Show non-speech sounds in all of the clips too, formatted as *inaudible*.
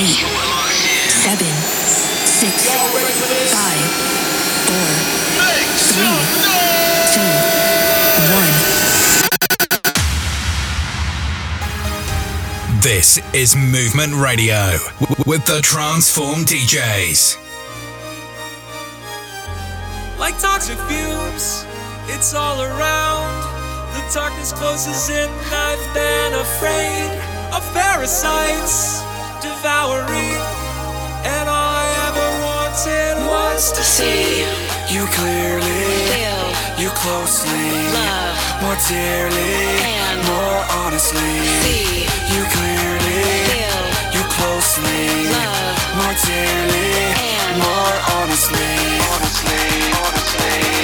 eight, seven, six, five, four, three, two, one. This is Movement Radio with the Transform DJs. Like toxic fumes, it's all around. The darkness closes in, I've been afraid of parasites devouring. And all I ever wanted was to see you clearly, feel you closely, love more dearly, and more honestly. see You clearly, feel you closely, love more dearly, and more honestly, honestly, honestly, honestly,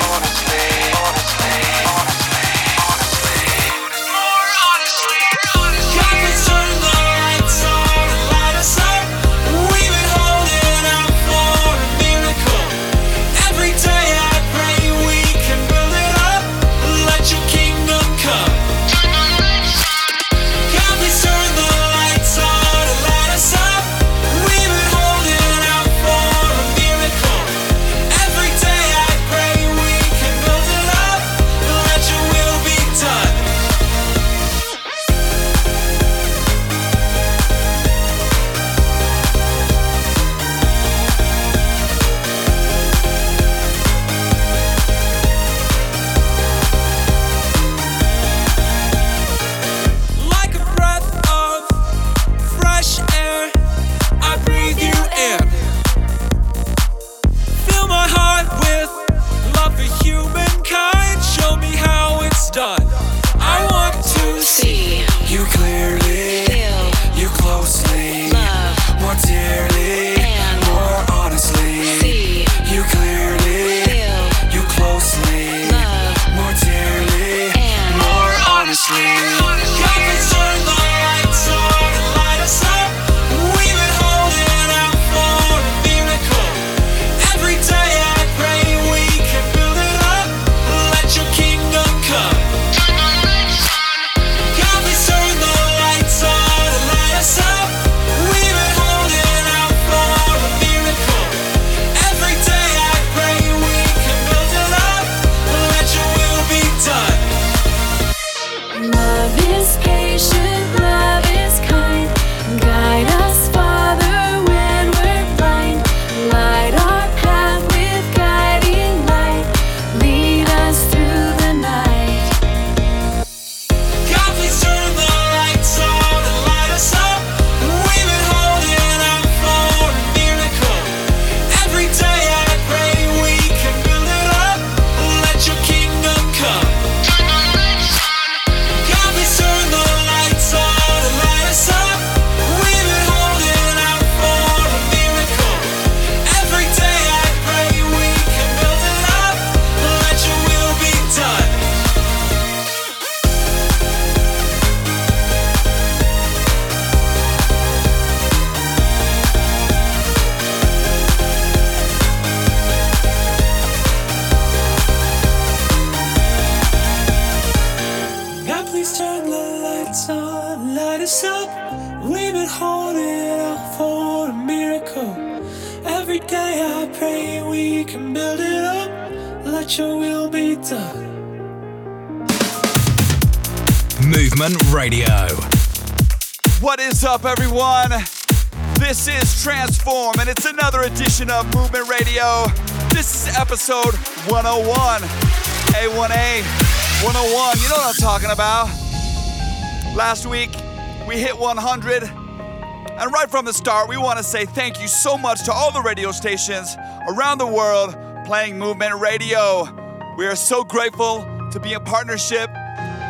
And it's another edition of Movement Radio. This is episode 101. A1A 101. You know what I'm talking about. Last week, we hit 100. And right from the start, we want to say thank you so much to all the radio stations around the world playing Movement Radio. We are so grateful to be in partnership.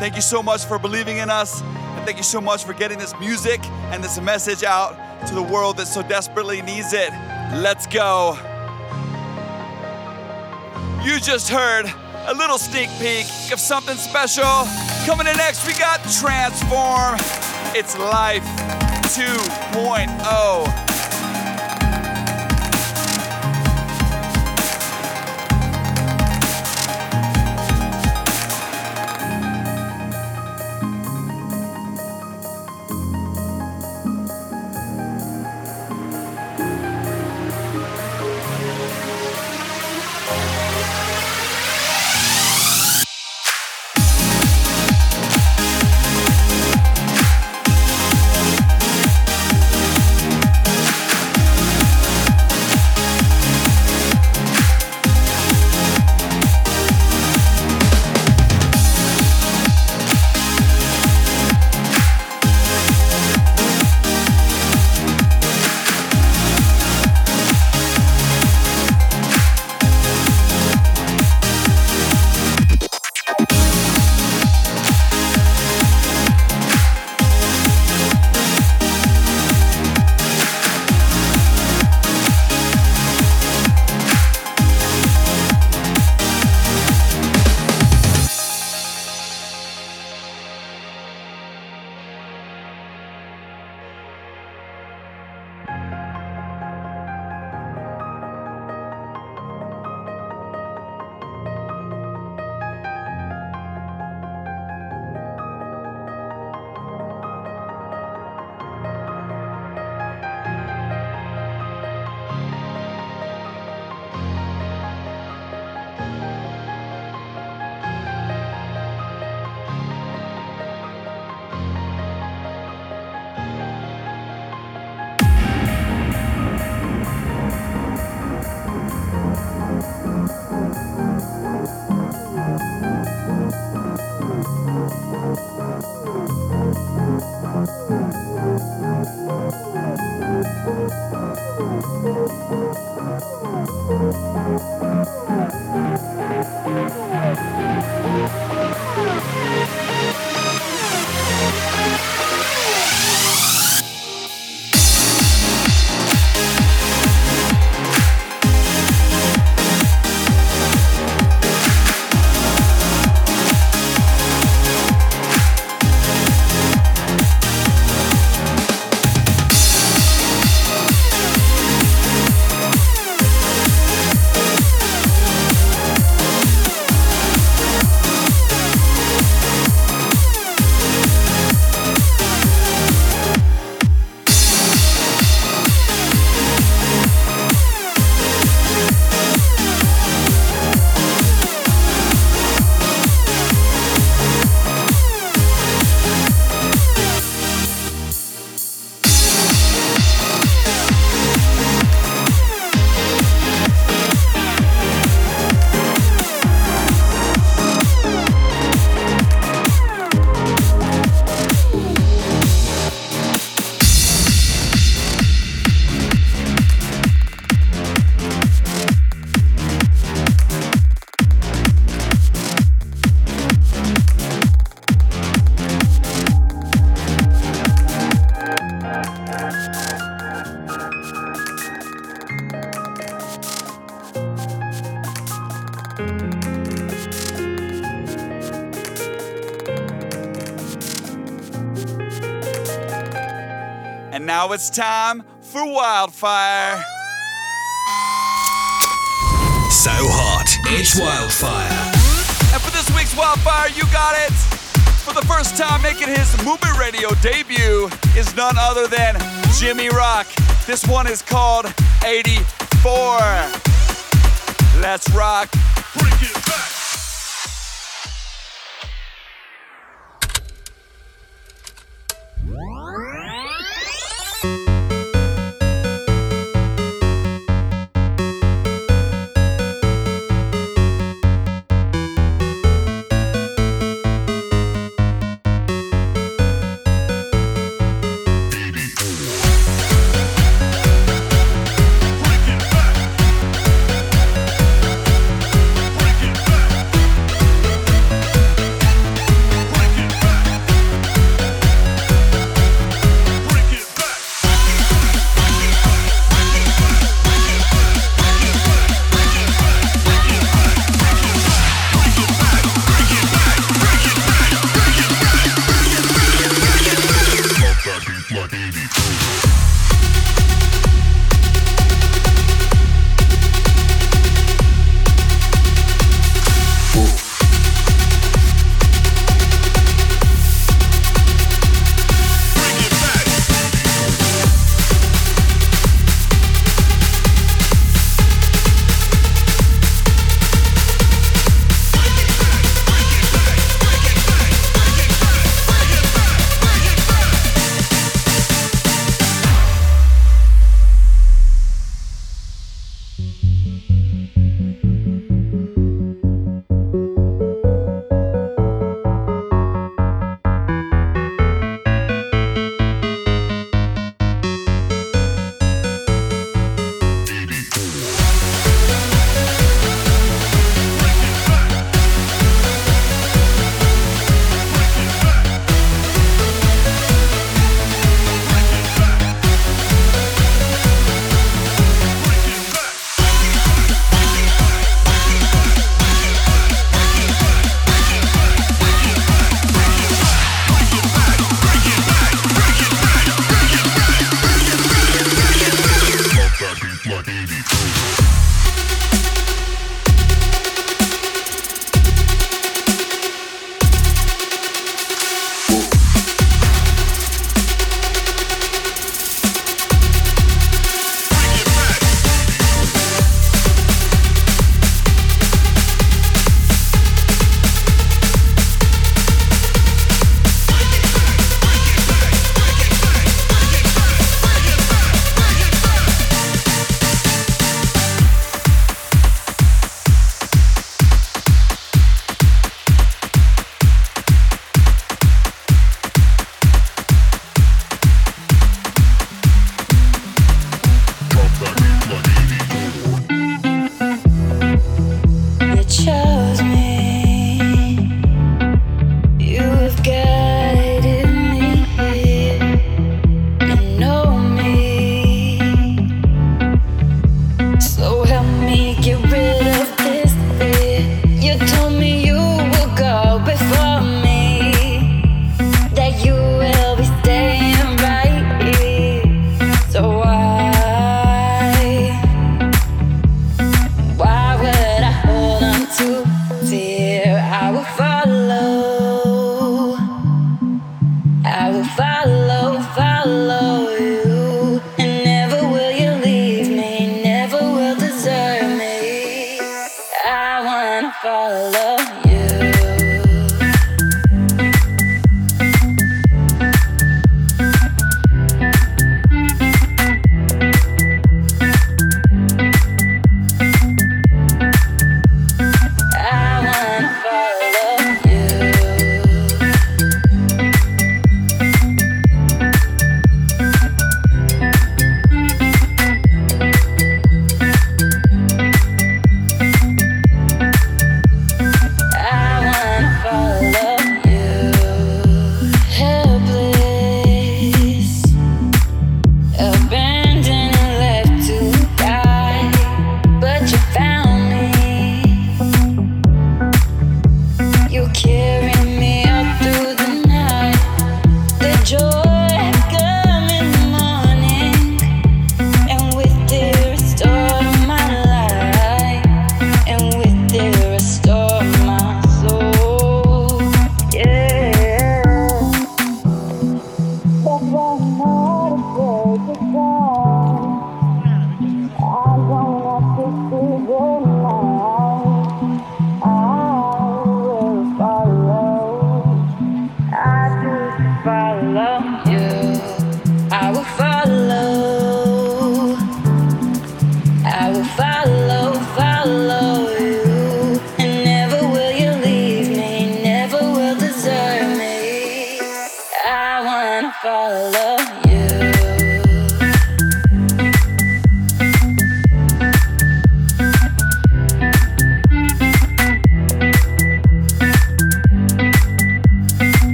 Thank you so much for believing in us. And thank you so much for getting this music and this message out to the world that so desperately needs it. Let's go. You just heard a little sneak peek of something special. Coming in next, we got Transform. It's Life oh. 2.0. it's time for Wildfire. So hot, it's Wildfire. And for this week's Wildfire, you got it. For the first time making his movie radio debut is none other than Jimmy Rock. This one is called 84. Let's rock.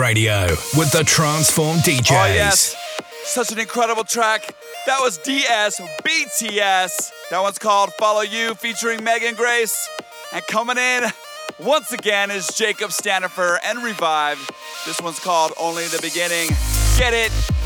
Radio with the Transform DJs. Oh, yes. Such an incredible track. That was DS BTS. That one's called Follow You featuring Megan Grace. And coming in once again is Jacob Stanifer and Revive. This one's called Only the Beginning. Get it?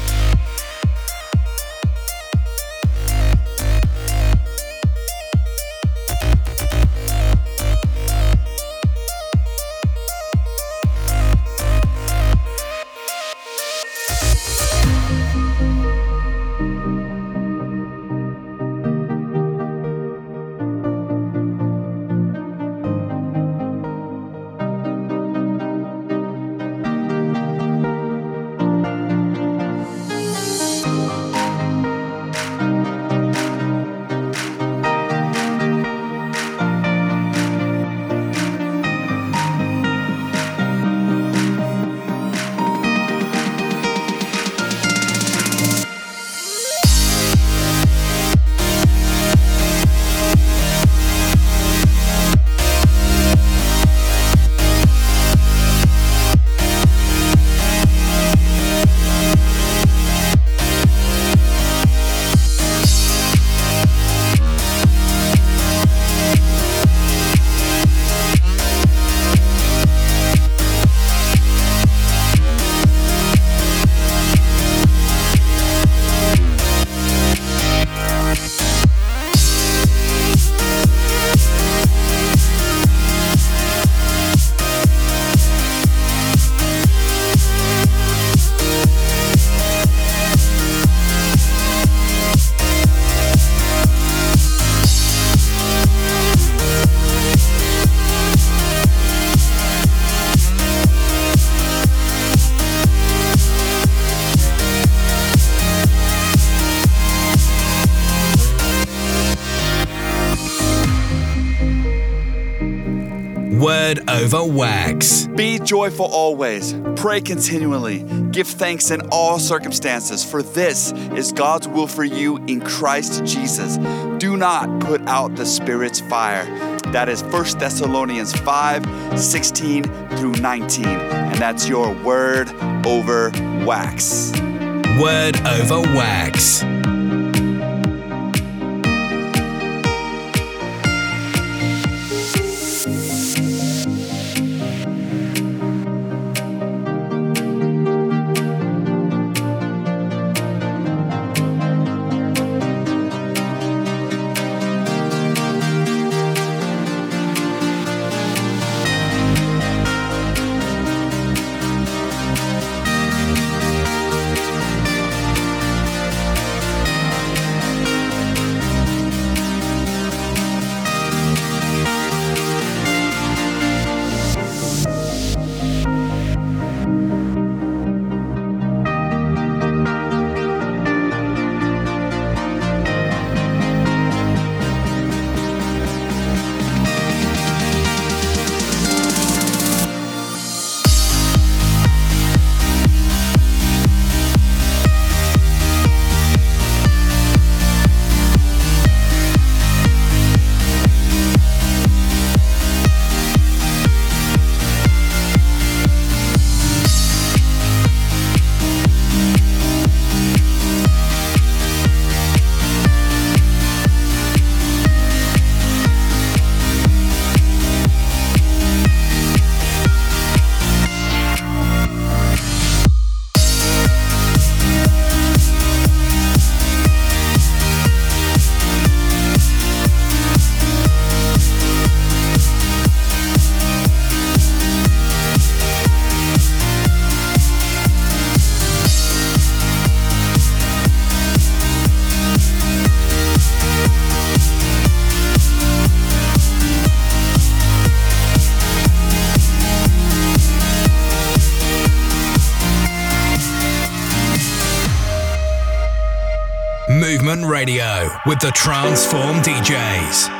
Over wax. Be joyful always. Pray continually. Give thanks in all circumstances, for this is God's will for you in Christ Jesus. Do not put out the Spirit's fire. That is 1 Thessalonians 5 16 through 19. And that's your word over wax. Word over wax. Radio with the Transform DJs.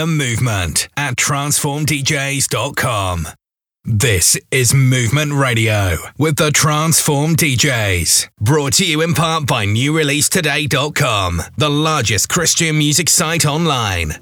The movement at transformdjs.com. This is Movement Radio with the Transform DJs. Brought to you in part by NewReleaseToday.com, the largest Christian music site online.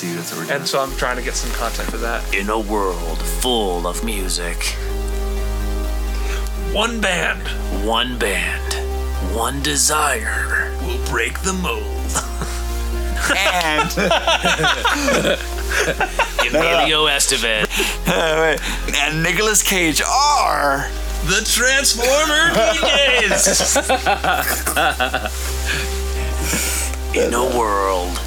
See. That's what we're doing. and so I'm trying to get some content for that. In a world full of music, One band. one band, one desire will break the mold. And *laughs* Emilio Estevez, wait, *laughs* and Nicolas Cage are the Transformer DJs. In a world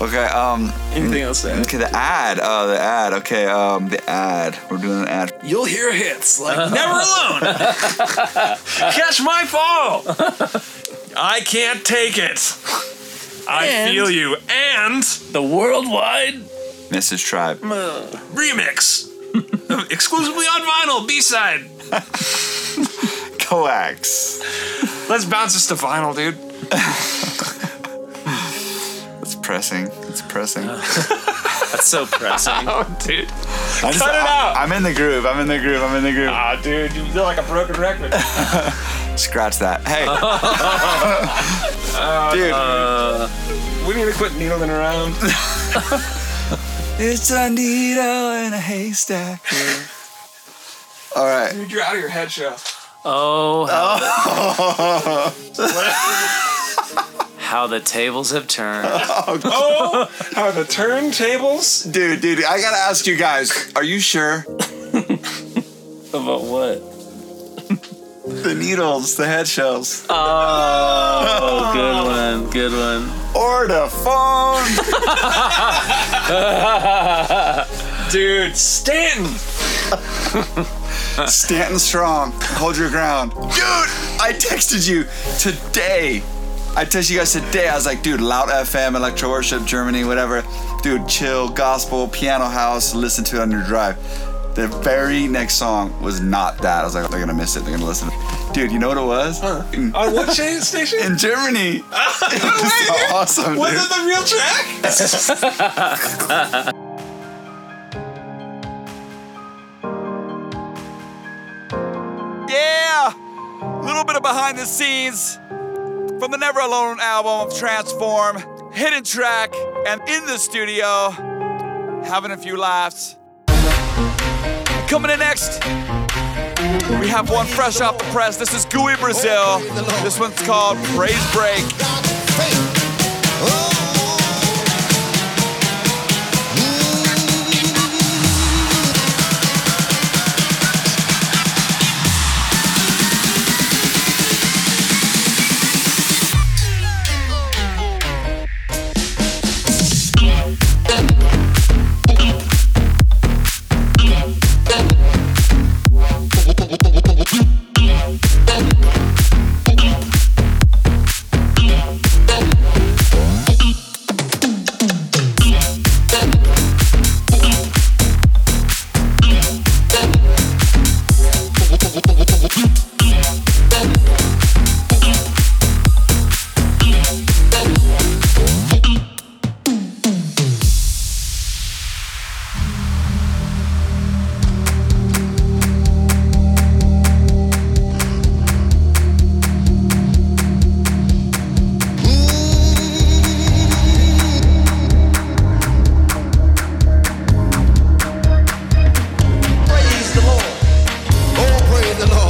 okay. Um, Anything else to add? okay. The ad. Oh, the ad. Okay. Um, the ad. We're doing an ad. You'll hear hits like Never *laughs* Alone. Catch my fall. I can't take it. I And- feel you. And the worldwide Message Tribe. remix. *laughs* Exclusively on vinyl, B side. Coax. Let's bounce this to vinyl, dude. *laughs* It's pressing. It's pressing. *laughs* That's so pressing. *laughs* Oh, dude. I'm Cut it out. I'm in the groove. I'm in the groove. I'm in the groove. Ah, dude, you feel like a broken record. *laughs* Scratch that. Hey. Dude. we need to quit needling around. It's a needle in a haystack. All right. Dude, you're out of your head show. Oh, how the tables have turned. *laughs* Oh, how the turntables? Dude, dude, I gotta ask you guys, are you sure? *laughs* About what? The needles, the head shells, Oh, good one, good one. or the phone? *laughs* Dude, Stanton. Stanton Strong, hold your ground. Dude, I texted you today. I texted you guys today. I was like, dude, Loud FM, Electro Worship, Germany, whatever. Dude, chill, gospel, piano house, listen to it on your drive. The very next song was not that. I was like, they're gonna miss it. They're gonna listen. Dude, you know what it was? In, On what *laughs* cha- station? in Germany. *laughs* *laughs* it was so awesome, Was dude. it the real track? Yeah! A little bit of behind the scenes from the Never Alone album of Transform, hidden track, and in the studio, having a few laughs. Coming in next, we have one fresh off the press. This is Gui Brazil. This one's called Praise Break. the Lord.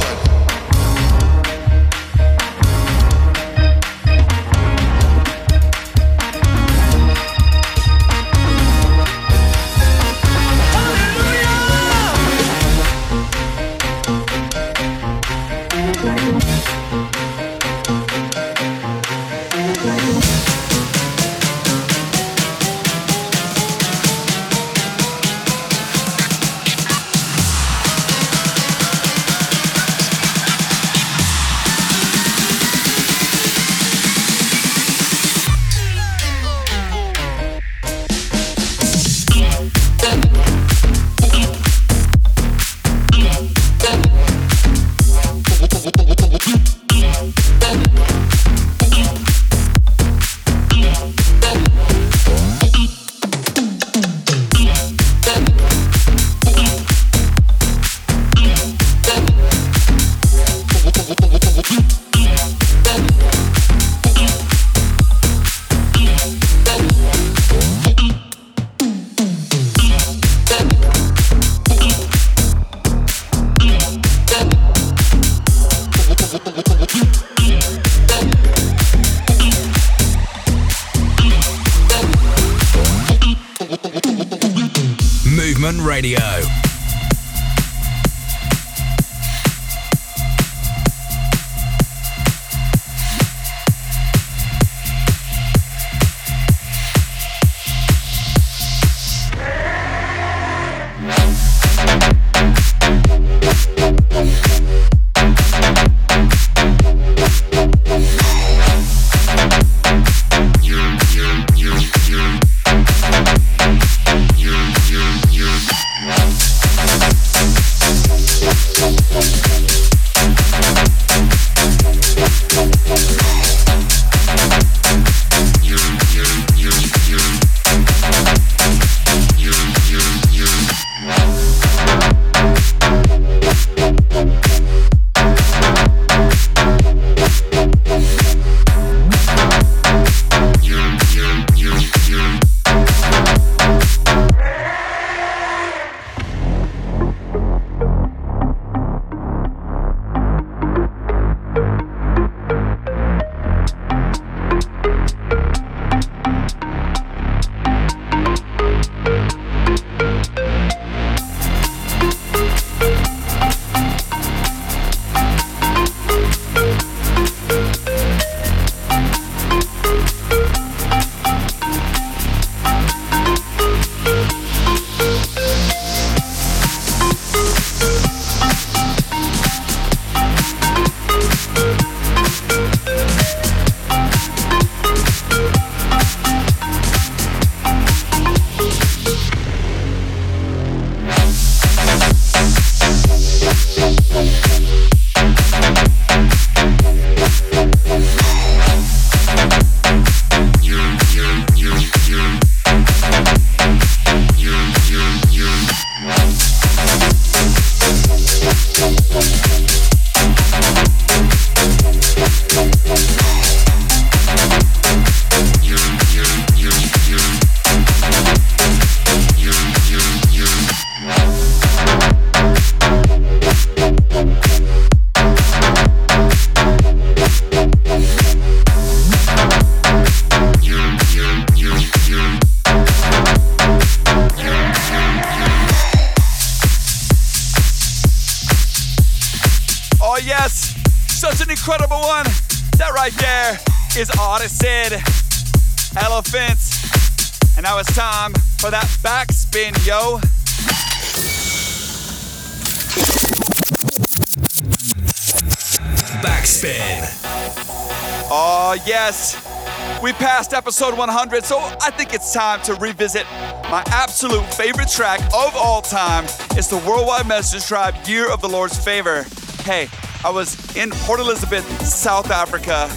Episode 100, so I think it's time to revisit my absolute favorite track of all time. It's the Worldwide Message Tribe Year of the Lord's Favor. Hey, I was in Port Elizabeth, South Africa,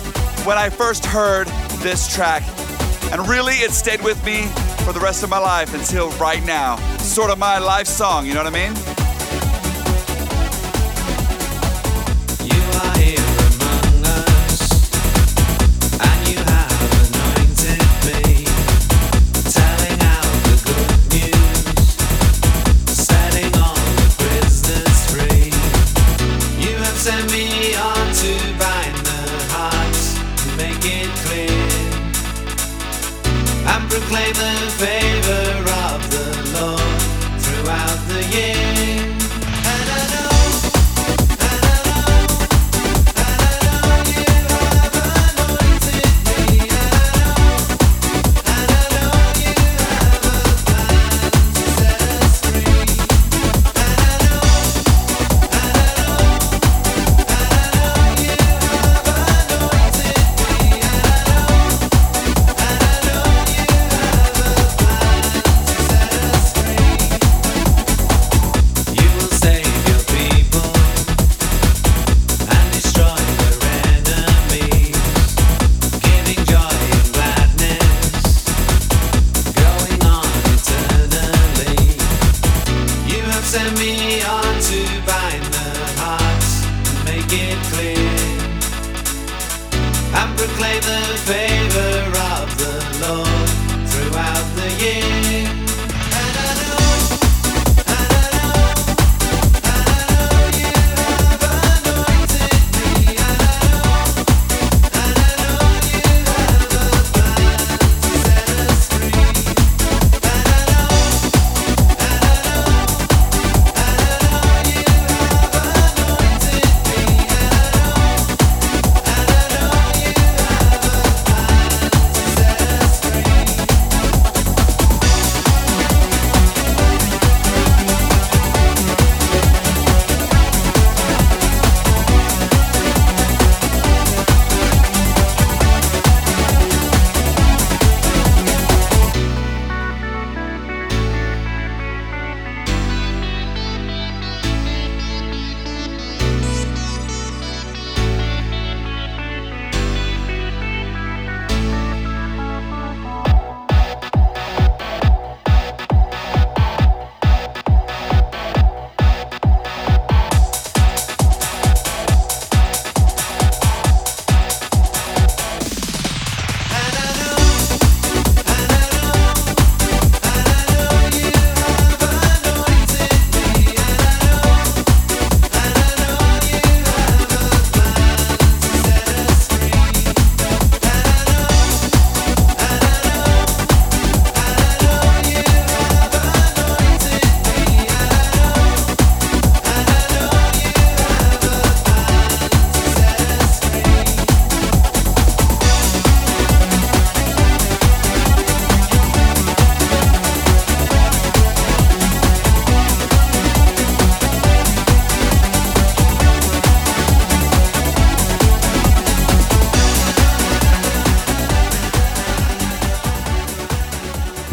when I first heard this track. And really, it stayed with me for the rest of my life until right now. Sort of my life song, you know what I mean?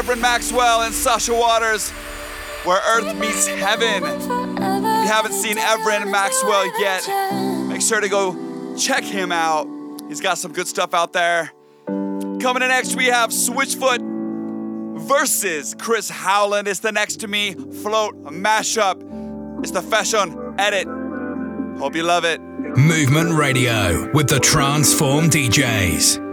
Everen Maxwell and Sasha Waters, where Earth meets heaven. If you haven't seen Everen Maxwell yet, make sure to go check him out. He's got some good stuff out there. Coming in next, we have Switchfoot versus Chris Howland. It's the next to me float mashup. It's the Feshon edit. Hope you love it. Movement Radio with the Transform DJs.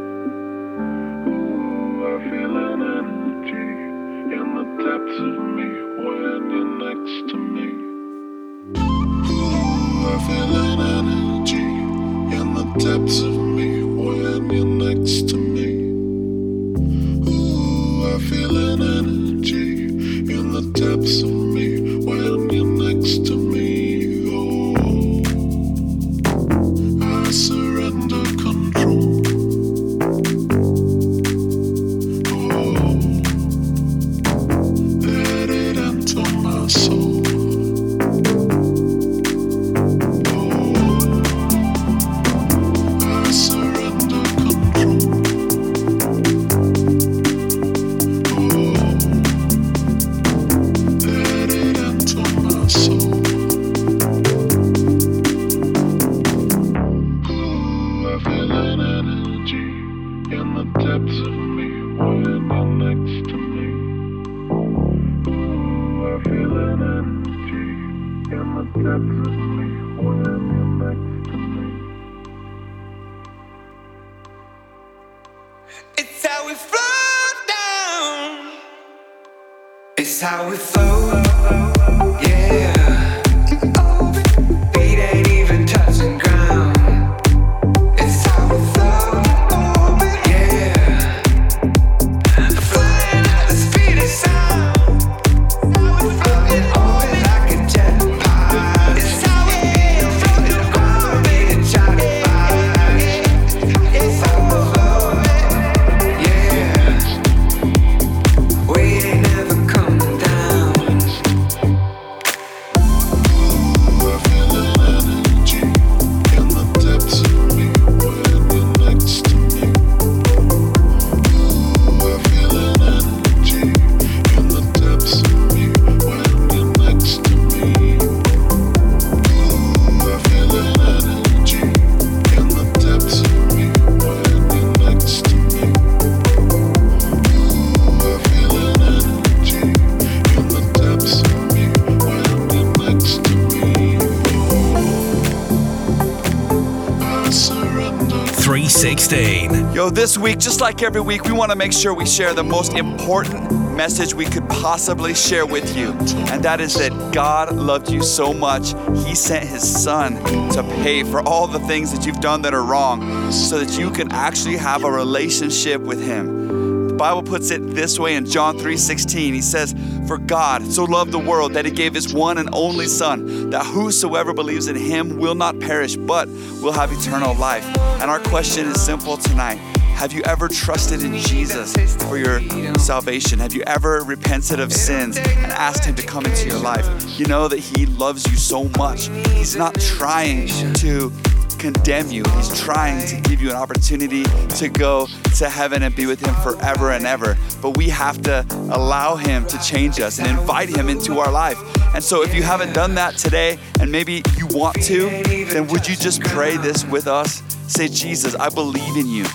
This week, just like every week, we want to make sure we share the most important message we could possibly share with you. And that is that God loved you so much, He sent His Son to pay for all the things that you've done that are wrong so that you can actually have a relationship with Him. The Bible puts it this way in John 3:16. He says, "For God so loved the world that he gave his one and only son, that whosoever believes in him will not perish but will have eternal life." And our question is simple tonight. Have you ever trusted in Jesus for your salvation? Have you ever repented of sins and asked him to come into your life? You know that he loves you so much. He's not trying to condemn you. He's trying to give you an opportunity to go to heaven and be with Him forever and ever. But we have to allow Him to change us and invite Him into our life. And so, if you haven't done that today and maybe you want to, then would you just pray this with us? Say, Jesus, I believe in you.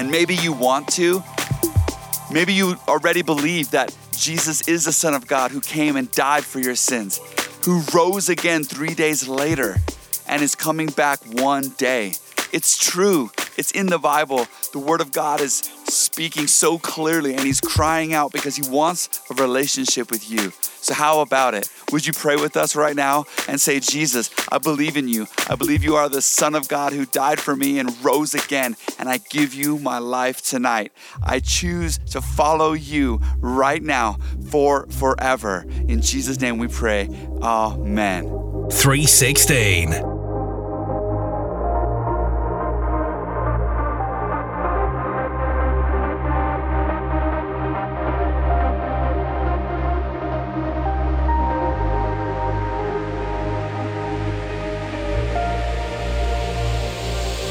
And maybe you want to. Maybe you already believe that Jesus is the Son of God who came and died for your sins, who rose again three days later and is coming back one day. It's true. It's in the Bible. The Word of God is speaking so clearly and He's crying out because He wants a relationship with you. So, how about it? Would you pray with us right now and say, Jesus, I believe in you. I believe you are the Son of God who died for me and rose again, and I give you my life tonight. I choose to follow you right now for forever. In Jesus' name we pray. Amen. 316.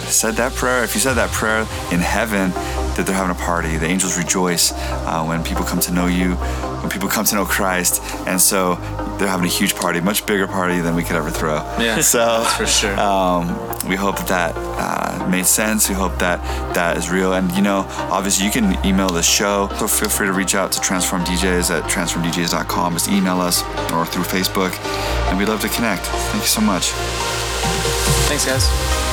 Said that prayer, if you said that prayer in heaven, that they're having a party. The angels rejoice uh, when people come to know you, when people come to know Christ, and so they're having a huge party, much bigger party than we could ever throw. Yeah, *laughs* so for sure. Um, we hope that that uh, made sense. We hope that that is real. And you know, obviously, you can email the show. So feel free to reach out to Transform DJs at transformdjs.com. Just email us or through Facebook, and we'd love to connect. Thank you so much. Thanks, guys.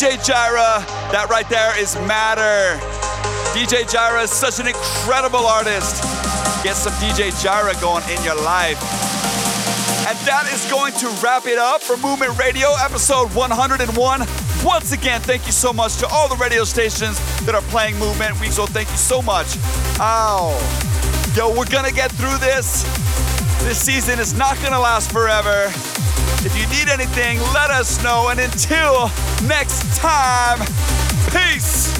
DJ Jireh. That right there is Matter. DJ Jireh is such an incredible artist. Get some DJ Jireh going in your life. And that is going to wrap it up for Movement Radio episode 101. Once again, thank you so much to all the radio stations that are playing Movement. We so thank you so much. Ow. Yo, we're gonna get through this. This season is not gonna last forever. If you need anything, let us know. And until next time, peace.